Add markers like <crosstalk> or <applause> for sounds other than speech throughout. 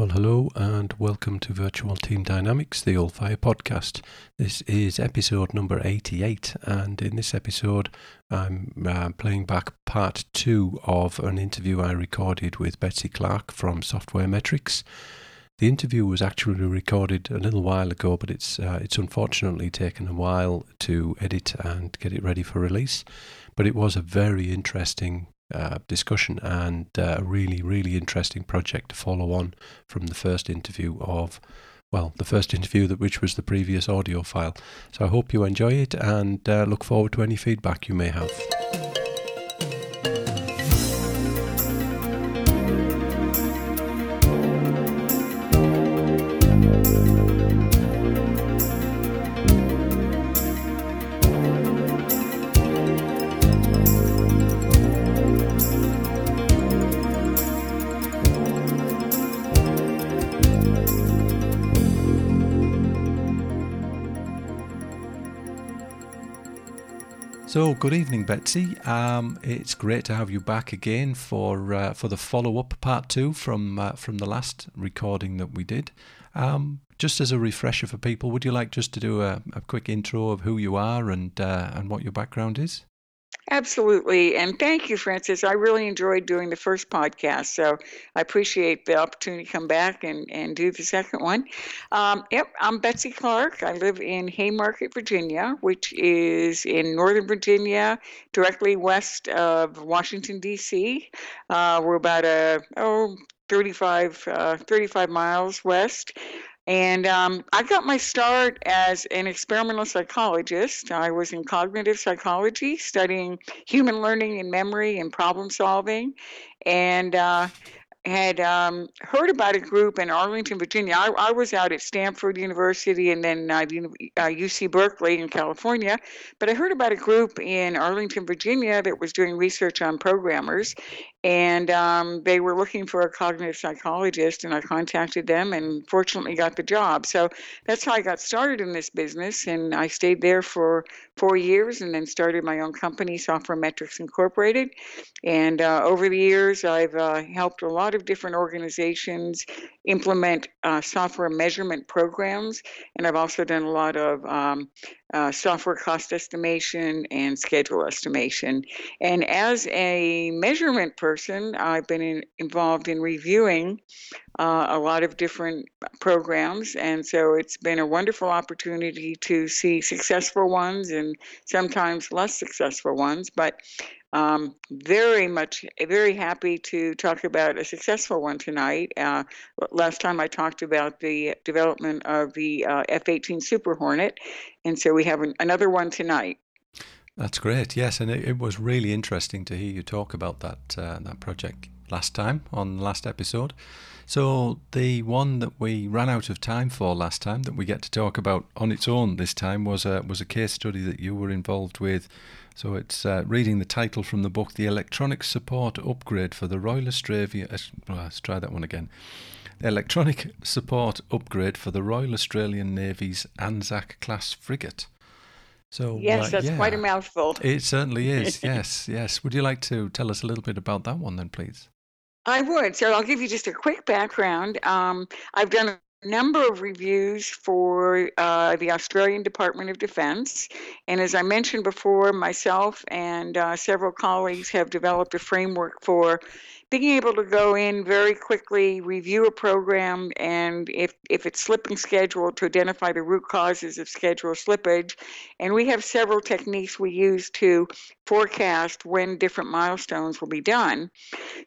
Well, hello and welcome to Virtual Team Dynamics, the All Fire podcast. This is episode number 88, and in this episode, I'm uh, playing back part two of an interview I recorded with Betsy Clark from Software Metrics. The interview was actually recorded a little while ago, but it's uh, it's unfortunately taken a while to edit and get it ready for release. But it was a very interesting uh, discussion and uh, a really, really interesting project to follow on from the first interview of, well, the first interview that which was the previous audio file. So I hope you enjoy it and uh, look forward to any feedback you may have. So, good evening, Betsy. Um, it's great to have you back again for uh, for the follow up part two from uh, from the last recording that we did. Um, just as a refresher for people, would you like just to do a, a quick intro of who you are and uh, and what your background is? Absolutely. And thank you, Francis. I really enjoyed doing the first podcast. So I appreciate the opportunity to come back and, and do the second one. Um, yep, I'm Betsy Clark. I live in Haymarket, Virginia, which is in Northern Virginia, directly west of Washington, D.C. Uh, we're about a, oh, 35, uh, 35 miles west. And um, I got my start as an experimental psychologist. I was in cognitive psychology, studying human learning and memory and problem solving. And uh, had um, heard about a group in Arlington, Virginia. I, I was out at Stanford University and then uh, uh, UC Berkeley in California, but I heard about a group in Arlington, Virginia that was doing research on programmers, and um, they were looking for a cognitive psychologist, and I contacted them and fortunately got the job. So that's how I got started in this business, and I stayed there for four years and then started my own company, Software Metrics Incorporated. And uh, over the years, I've uh, helped a lot of different organizations implement uh, software measurement programs, and I've also done a lot of um, uh, software cost estimation and schedule estimation. And as a measurement person, I've been in, involved in reviewing uh, a lot of different programs. And so it's been a wonderful opportunity to see successful ones and sometimes less successful ones. But um, very much, very happy to talk about a successful one tonight. Uh, last time I talked about the development of the uh, F 18 Super Hornet, and so we have an, another one tonight. That's great, yes, and it, it, was really interesting to hear you talk about that uh, that project last time on the last episode. So the one that we ran out of time for last time that we get to talk about on its own this time was a was a case study that you were involved with so it's uh, reading the title from the book, The Electronic Support Upgrade for the Royal Australia. Uh, let's try that one again. The Electronic Support Upgrade for the Royal Australian Navy's Anzac class frigate. So yes, uh, that's yeah, quite a mouthful. It certainly is. <laughs> yes, yes. Would you like to tell us a little bit about that one then, please? I would. So I'll give you just a quick background. Um, I've done a number of reviews for uh, the Australian Department of Defense. And as I mentioned before, myself and uh, several colleagues have developed a framework for being able to go in very quickly, review a program, and if, if it's slipping schedule, to identify the root causes of schedule slippage. And we have several techniques we use to forecast when different milestones will be done.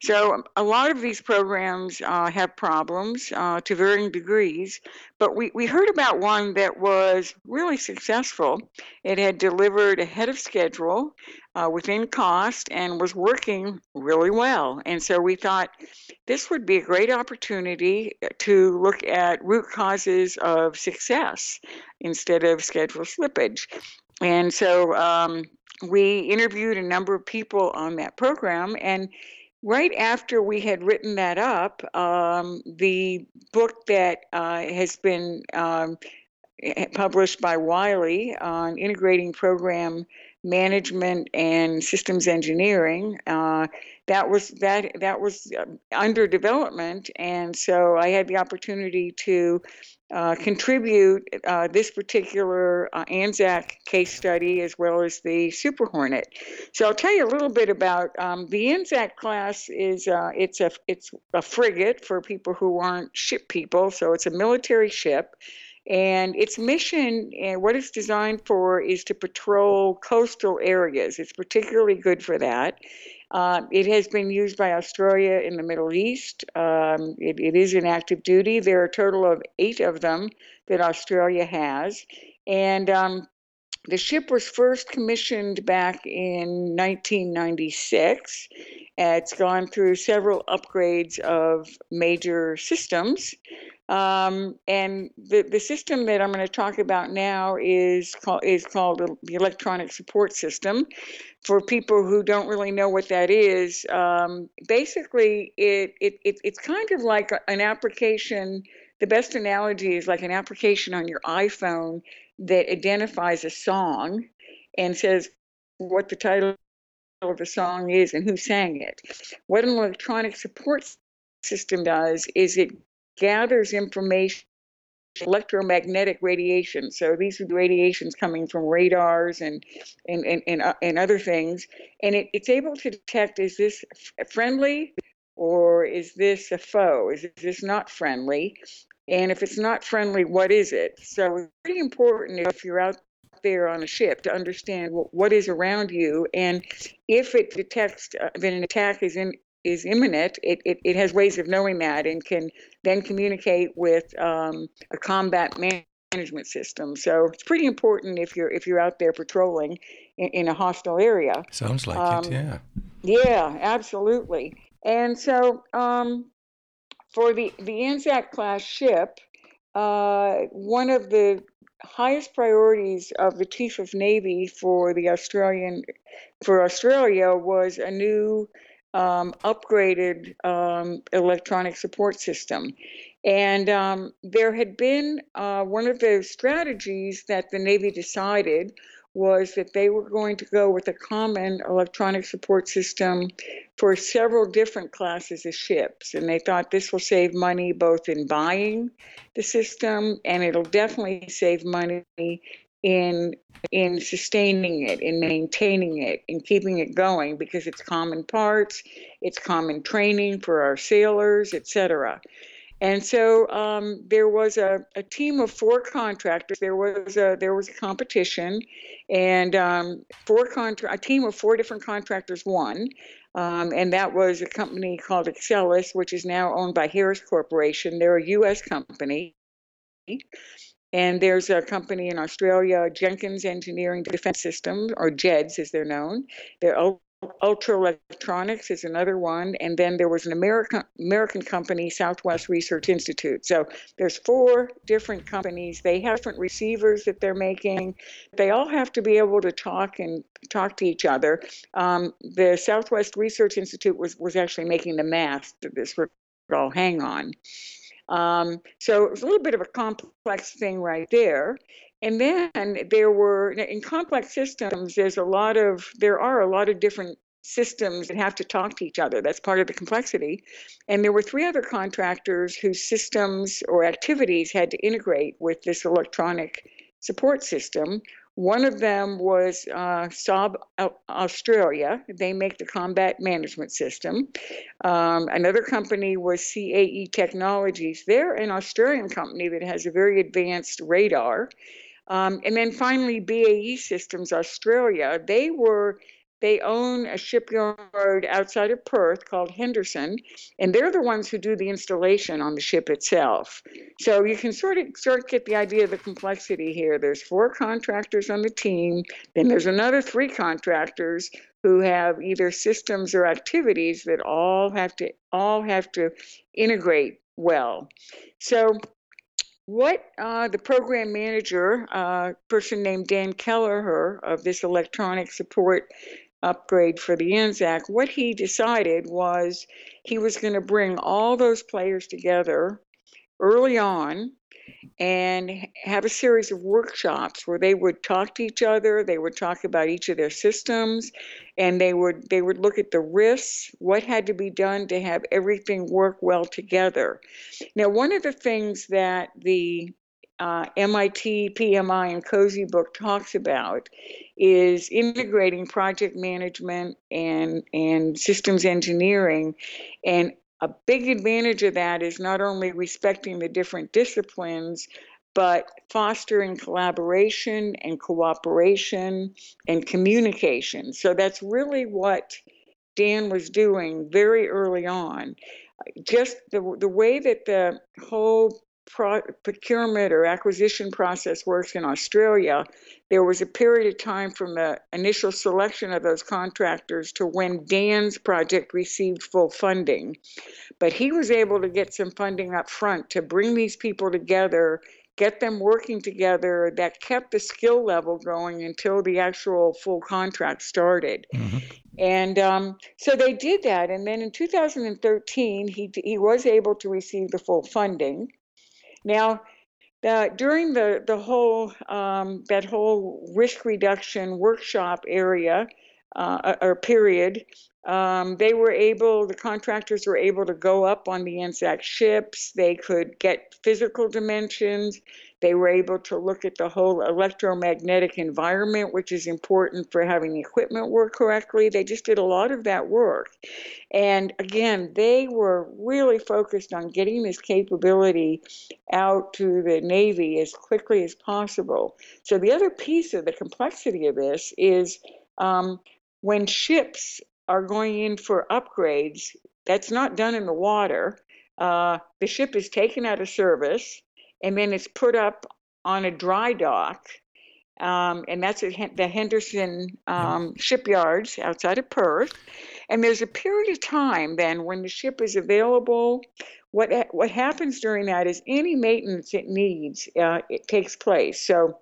So a lot of these programs uh, have problems uh, to varying degrees, but we, we heard about one that was really successful. It had delivered ahead of schedule uh, within cost and was working really well. And so we thought this would be a great opportunity to look at root causes of success instead of schedule slippage. And so um, we interviewed a number of people on that program and right after we had written that up, um, the book that uh, has been um, published by Wiley on integrating program management and systems engineering. Uh, that was that that was uh, under development, and so I had the opportunity to uh, contribute uh, this particular uh, ANZAC case study as well as the Super Hornet. So I'll tell you a little bit about um, the ANZAC class. Is uh, it's a it's a frigate for people who aren't ship people, so it's a military ship. And its mission and what it's designed for is to patrol coastal areas. It's particularly good for that. Uh, it has been used by Australia in the Middle East. Um, it, it is in active duty. There are a total of eight of them that Australia has. And um, the ship was first commissioned back in 1996. It's gone through several upgrades of major systems. Um, and the, the system that I'm going to talk about now is called is called the electronic support system. For people who don't really know what that is, um, basically it, it, it it's kind of like an application. The best analogy is like an application on your iPhone that identifies a song and says what the title of the song is and who sang it. What an electronic support system does is it gathers information electromagnetic radiation. So these are the radiations coming from radars and and and and, uh, and other things, and it, it's able to detect is this friendly or is this a foe? Is this not friendly? And if it's not friendly, what is it? So it's pretty important if you're out there on a ship to understand what is around you, and if it detects uh, that an attack is in is imminent, it, it, it has ways of knowing that and can then communicate with um, a combat management system. So it's pretty important if you're if you're out there patrolling in, in a hostile area. Sounds like um, it, yeah. Yeah, absolutely. And so um, for the the Anzac class ship, uh, one of the highest priorities of the Chief of Navy for the Australian for Australia was a new um, upgraded um, electronic support system. And um, there had been uh, one of the strategies that the Navy decided was that they were going to go with a common electronic support system for several different classes of ships. And they thought this will save money both in buying the system and it'll definitely save money in in sustaining it, in maintaining it, in keeping it going because it's common parts, it's common training for our sailors, etc. And so um, there was a, a, team of four contractors. There was a there was a competition, and um, four contra- a team of four different contractors won. Um, and that was a company called Exelis, which is now owned by Harris Corporation. They're a U.S. company. And there's a company in Australia, Jenkins Engineering Defense Systems, or JEDS as they're known. They're Ultra Electronics is another one, and then there was an American American company, Southwest Research Institute. So there's four different companies. They have different receivers that they're making. They all have to be able to talk and talk to each other. Um, the Southwest Research Institute was was actually making the mast that this would all hang on. Um, so it was a little bit of a complex thing right there. And then there were in complex systems, there's a lot of there are a lot of different systems that have to talk to each other. That's part of the complexity. And there were three other contractors whose systems or activities had to integrate with this electronic support system. One of them was uh, Saab Australia. They make the combat management system. Um, another company was CEA Technologies. They're an Australian company that has a very advanced radar. Um, and then finally, BAE Systems Australia. They were they own a shipyard outside of Perth called Henderson, and they're the ones who do the installation on the ship itself. So you can sort of sort of get the idea of the complexity here. There's four contractors on the team, then there's another three contractors who have either systems or activities that all have to all have to integrate well. So what uh, the program manager, a uh, person named Dan Kelleher of this electronic support upgrade for the Anzac, what he decided was he was going to bring all those players together early on and have a series of workshops where they would talk to each other they would talk about each of their systems and they would they would look at the risks what had to be done to have everything work well together. Now one of the things that the uh, MIT, PMI, and INCOSE book talks about is integrating project management and and systems engineering and a big advantage of that is not only respecting the different disciplines, but fostering collaboration and cooperation and communication. So that's really what Dan was doing very early on. Just the, the way that the whole pro- procurement or acquisition process works in Australia, there was a period of time from the initial selection of those contractors to when Dan's project received full funding. But he was able to get some funding up front to bring these people together, get them working together that kept the skill level going until the actual full contract started. Mm-hmm. And um, so they did that. And then in 2013, he, he was able to receive the full funding. Now, that during the the whole um, that whole risk reduction workshop area uh, or period, um, they were able, the contractors were able to go up on the ANZAC ships. They could get physical dimensions. They were able to look at the whole electromagnetic environment, which is important for having equipment work correctly. They just did a lot of that work. And again, they were really focused on getting this capability out to the Navy as quickly as possible. So, the other piece of the complexity of this is um, when ships are going in for upgrades, that's not done in the water. Uh, the ship is taken out of service and then it's put up on a dry dock. Um, and that's at the Henderson um, shipyards outside of Perth. And there's a period of time then when the ship is available. What what happens during that is any maintenance it needs uh, it takes place. So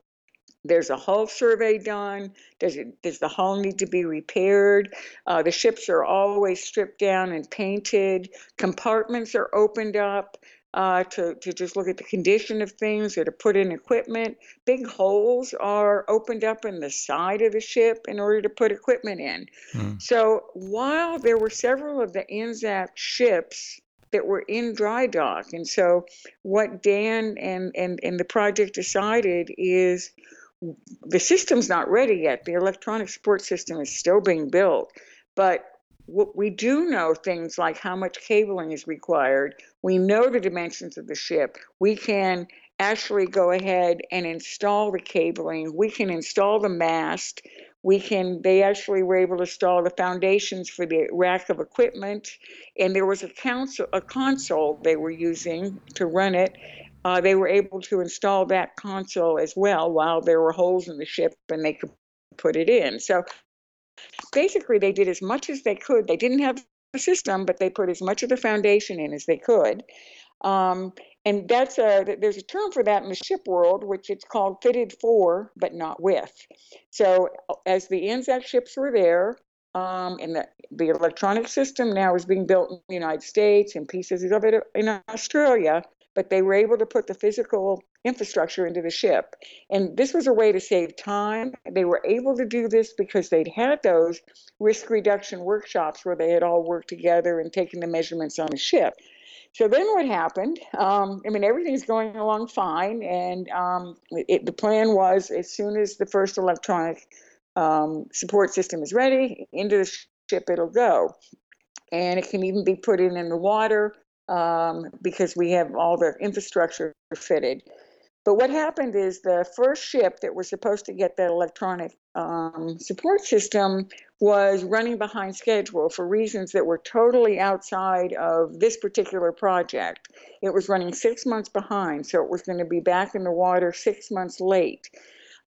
there's a hull survey done. Does it does the hull need to be repaired? Uh, the ships are always stripped down and painted. Compartments are opened up uh, to to just look at the condition of things or to put in equipment. Big holes are opened up in the side of the ship in order to put equipment in. Mm. So while there were several of the ANZAC ships that were in dry dock. And so what Dan and, and, and the project decided is the system's not ready yet. The electronic support system is still being built, but we do know things like how much cabling is required. We know the dimensions of the ship. We can actually go ahead and install the cabling. We can install the mast. We can. They actually were able to install the foundations for the rack of equipment, and there was a console, a console they were using to run it, uh, they were able to install that console as well while there were holes in the ship and they could put it in. So basically, they did as much as they could. They didn't have a system, but they put as much of the foundation in as they could. Um, and that's a there's a term for that in the ship world, which it's called fitted for but not with. So as the ANZAC ships were there, um, and the, the electronic system now is being built in the United States and pieces of it in Australia but they were able to put the physical infrastructure into the ship. And this was a way to save time. They were able to do this because they'd had those risk reduction workshops where they had all worked together and taken the measurements on the ship. So then what happened? Um, I mean, everything's going along fine. And um, it, the plan was as soon as the first electronic um, support system is ready, into the ship it'll go. And it can even be put in in the water um, because we have all the infrastructure fitted. But what happened is the first ship that was supposed to get that electronic um, support system was running behind schedule for reasons that were totally outside of this particular project. It was running six months behind, so it was going to be back in the water six months late.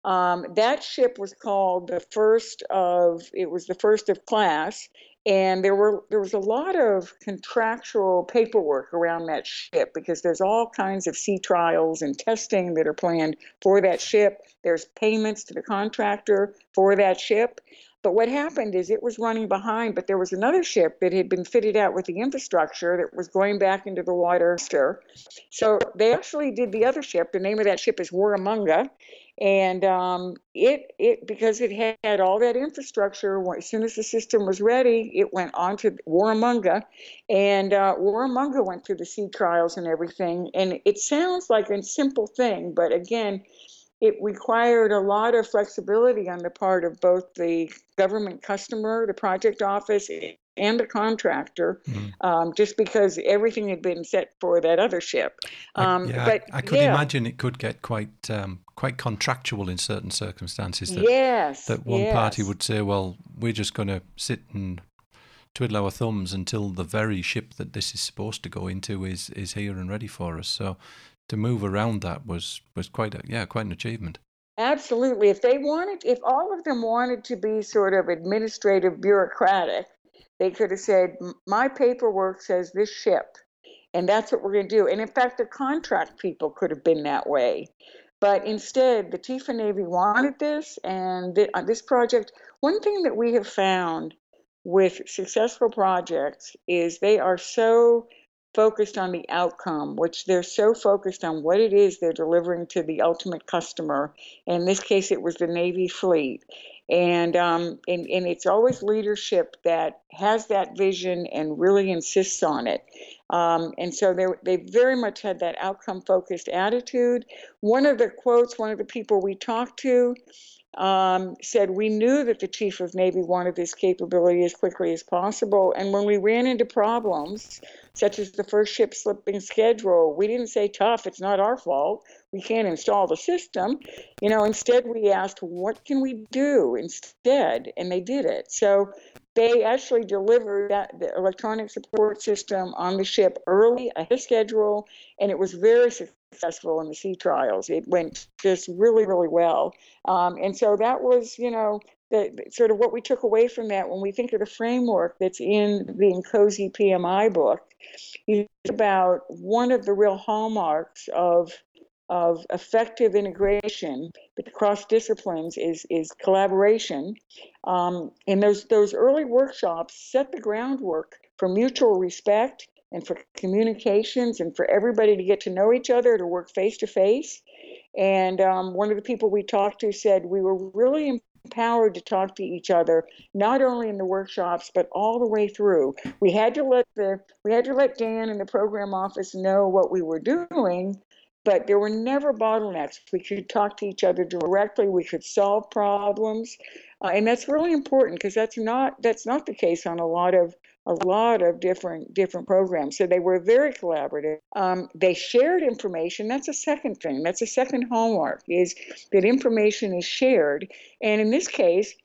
Um, that ship was called the first of it was the first of class and there were there was a lot of contractual paperwork around that ship because there's all kinds of sea trials and testing that are planned for that ship there's payments to the contractor for that ship But what happened is it was running behind, but there was another ship that had been fitted out with the infrastructure that was going back into the water. So they actually did the other ship. The name of that ship is Warramunga, and um, it it because it had all that infrastructure. As soon as the system was ready, it went on to Warramunga, and uh, Warramunga went through the sea trials and everything. And it sounds like a simple thing, but again, it required a lot of flexibility on the part of both the government customer, the project office, and the contractor, mm-hmm. um, just because everything had been set for that other ship. Um, I, yeah, but I, I could yeah. imagine it could get quite um, quite contractual in certain circumstances. That, yes, that one yes. party would say, "Well, we're just going to sit and twiddle our thumbs until the very ship that this is supposed to go into is is here and ready for us." So to move around that was was quite a yeah quite an achievement. Absolutely. If they wanted, if all of them wanted to be sort of administrative bureaucratic, they could have said, "My paperwork says this ship." And that's what we're going to do. And in fact, the contract people could have been that way. But instead, the of Navy wanted this, and th- uh, this project. One thing that we have found with successful projects is they are so focused on the outcome, which they're so focused on what it is they're delivering to the ultimate customer. In this case, it was the Navy fleet. And, um, and, and it's always leadership that has that vision and really insists on it. Um, and so they, they very much had that outcome focused attitude. One of the quotes, one of the people we talked to, um, said we knew that the chief of navy wanted this capability as quickly as possible and when we ran into problems such as the first ship slipping schedule. We didn't say, tough, it's not our fault. We can't install the system. You know, instead we asked, what can we do instead? And they did it. So they actually delivered that the electronic support system on the ship early ahead of schedule, and it was very successful in the sea trials. It went just really, really well. Um, and so that was, you know, the, sort of what we took away from that when we think of the framework that's in the INCOSE PMI book. You about one of the real hallmarks of of effective integration across disciplines is is collaboration. Um, and those those early workshops set the groundwork for mutual respect and for communications and for everybody to get to know each other to work face to face. And um, one of the people we talked to said we were really empowered to talk to each other, not only in the workshops but all the way through. We had to let the we had to let Dan and the program office know what we were doing, but there were never bottlenecks. We could talk to each other directly. We could solve problems, uh, and that's really important because that's not that's not the case on a lot of a lot of different different programs. So they were very collaborative. Um, they shared information. That's a second thing. That's a second hallmark is that information is shared. And in this case,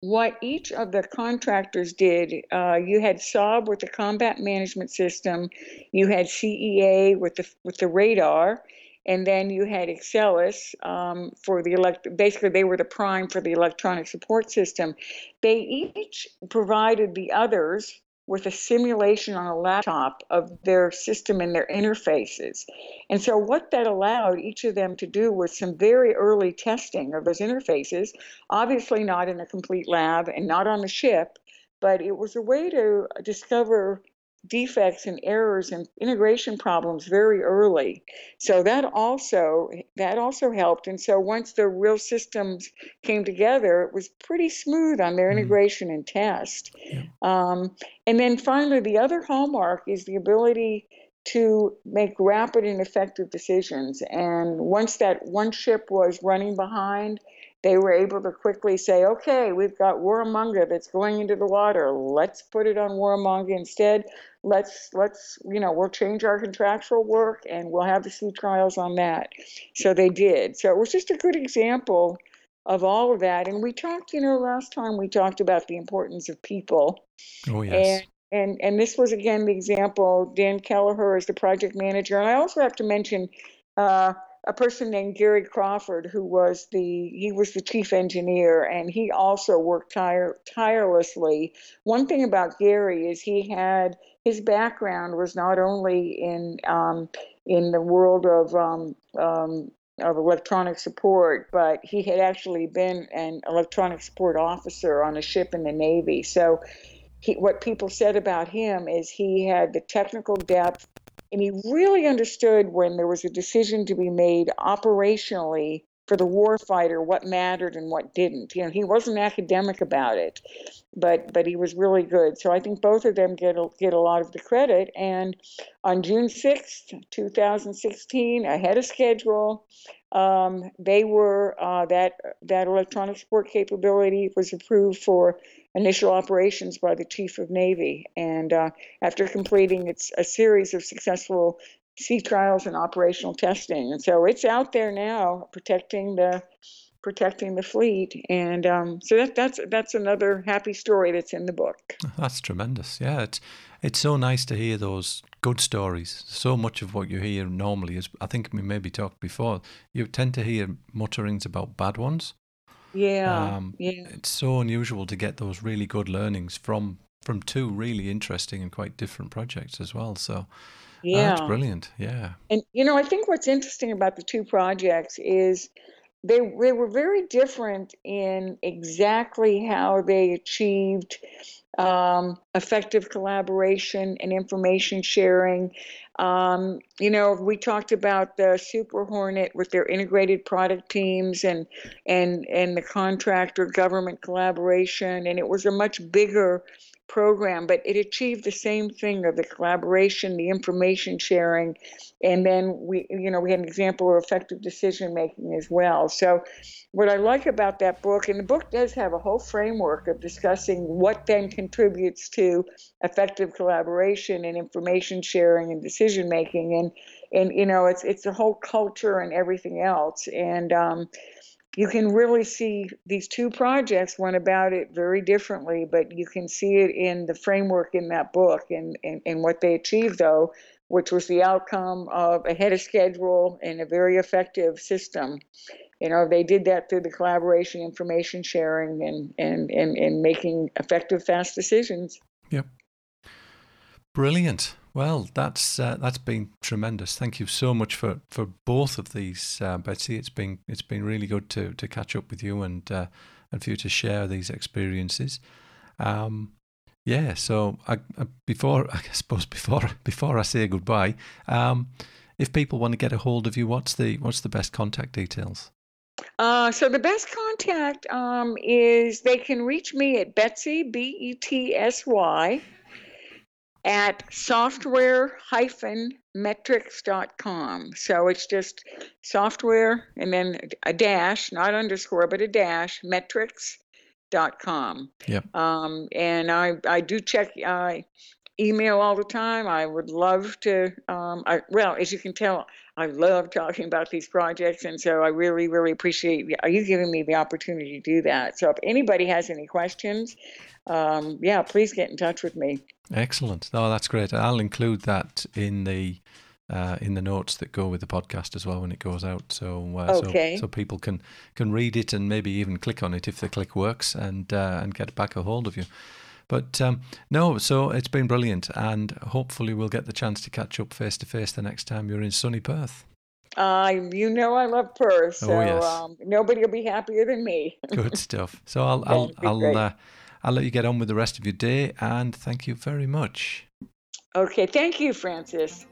what each of the contractors did, uh, you had Saab with the combat management system, you had CEA with the with the radar, and then you had Exelis um, for the elect. Basically, they were the prime for the electronic support system. They each provided the others with a simulation on a laptop of their system and their interfaces. And so, what that allowed each of them to do was some very early testing of those interfaces, obviously not in a complete lab and not on the ship, but it was a way to discover defects and errors and integration problems very early. So that also that also helped. And so once the real systems came together, it was pretty smooth on their mm-hmm. integration and test. Yeah. Um, and then finally, the other hallmark is the ability to make rapid and effective decisions. And once that one ship was running behind, they were able to quickly say, okay, we've got Warramunga that's going into the water. Let's put it on Warramunga instead. Let's let's you know we'll change our contractual work and we'll have the sea trials on that. So they did. So it was just a good example of all of that. And we talked, you know, last time we talked about the importance of people. Oh yes. And and and this was again the example. Dan Kelleher is the project manager, and I also have to mention. Uh, a person named Gary Crawford, who was the he was the chief engineer, and he also worked tire, tirelessly. One thing about Gary is he had his background was not only in um, in the world of um, um, of electronic support, but he had actually been an electronic support officer on a ship in the Navy. So, he, what people said about him is he had the technical depth and he really understood when there was a decision to be made operationally for the warfighter what mattered and what didn't. You know, he wasn't academic about it, but but he was really good. So I think both of them get a, get a lot of the credit. And on June sixth, two thousand sixteen, ahead of schedule, um, they were uh, that that electronic support capability was approved for initial operations by the Chief of Navy, and uh, after completing its a series of successful sea trials and operational testing. And so it's out there now protecting the protecting the fleet. And um, so that, that's that's another happy story that's in the book. That's tremendous. Yeah, it's it's so nice to hear those good stories. So much of what you hear normally is, I think we maybe talked before. You tend to hear mutterings about bad ones. Yeah, um, yeah. It's so unusual to get those really good learnings from from two really interesting and quite different projects as well. So yeah. That's brilliant. Yeah. And you know, I think what's interesting about the two projects is they they were very different in exactly how they achieved um, effective collaboration and information sharing. Um, you know, we talked about the Super Hornet with their integrated product teams and and and the contractor government collaboration, and it was a much bigger program, but it achieved the same thing of the collaboration, the information sharing, and then we, you know, we had an example of effective decision making as well. So, what I like about that book, and the book does have a whole framework of discussing what then contributes to effective collaboration and information sharing and decision making, and and you know, it's it's a whole culture and everything else, and um, you can really see these two projects went about it very differently, but you can see it in the framework in that book and, and, and what they achieved, though, which was the outcome of ahead of schedule and a very effective system. You know, they did that through the collaboration, information sharing, and, and, and, and making effective, fast decisions. Yep. Brilliant. Well, that's uh, that's been tremendous. Thank you so much for, for both of these, uh, Betsy. It's been it's been really good to, to catch up with you and uh, and for you to share these experiences. Um, yeah. So I, I, before <laughs> I suppose before before I say goodbye, um, if people want to get a hold of you, what's the what's the best contact details? Uh, so the best contact um, is they can reach me at Betsy B E T S Y at software-metrics.com. So it's just software and then a dash, not underscore, but a dash, metrics.com. Yep. Um, and I, I do check uh, email all the time. I would love to, um, I, well, as you can tell, I love talking about these projects. And so I really, really appreciate you giving me the opportunity to do that. So if anybody has any questions, um, yeah, please get in touch with me. Excellent. Oh, that's great. I'll include that in the uh, in the notes that go with the podcast as well when it goes out. So, uh, okay. so, so people can can read it and maybe even click on it if the click works and uh, and get back a hold of you. But um, no, so it's been brilliant, and hopefully we'll get the chance to catch up face to face the next time you're in sunny Perth. Uh, you know I love Perth, oh, so oh, yes. um, nobody will be happier than me. Good stuff. So I'll <laughs> I'll I'll, uh, I'll let you get on with the rest of your day and thank you very much. Okay, thank you, Francis.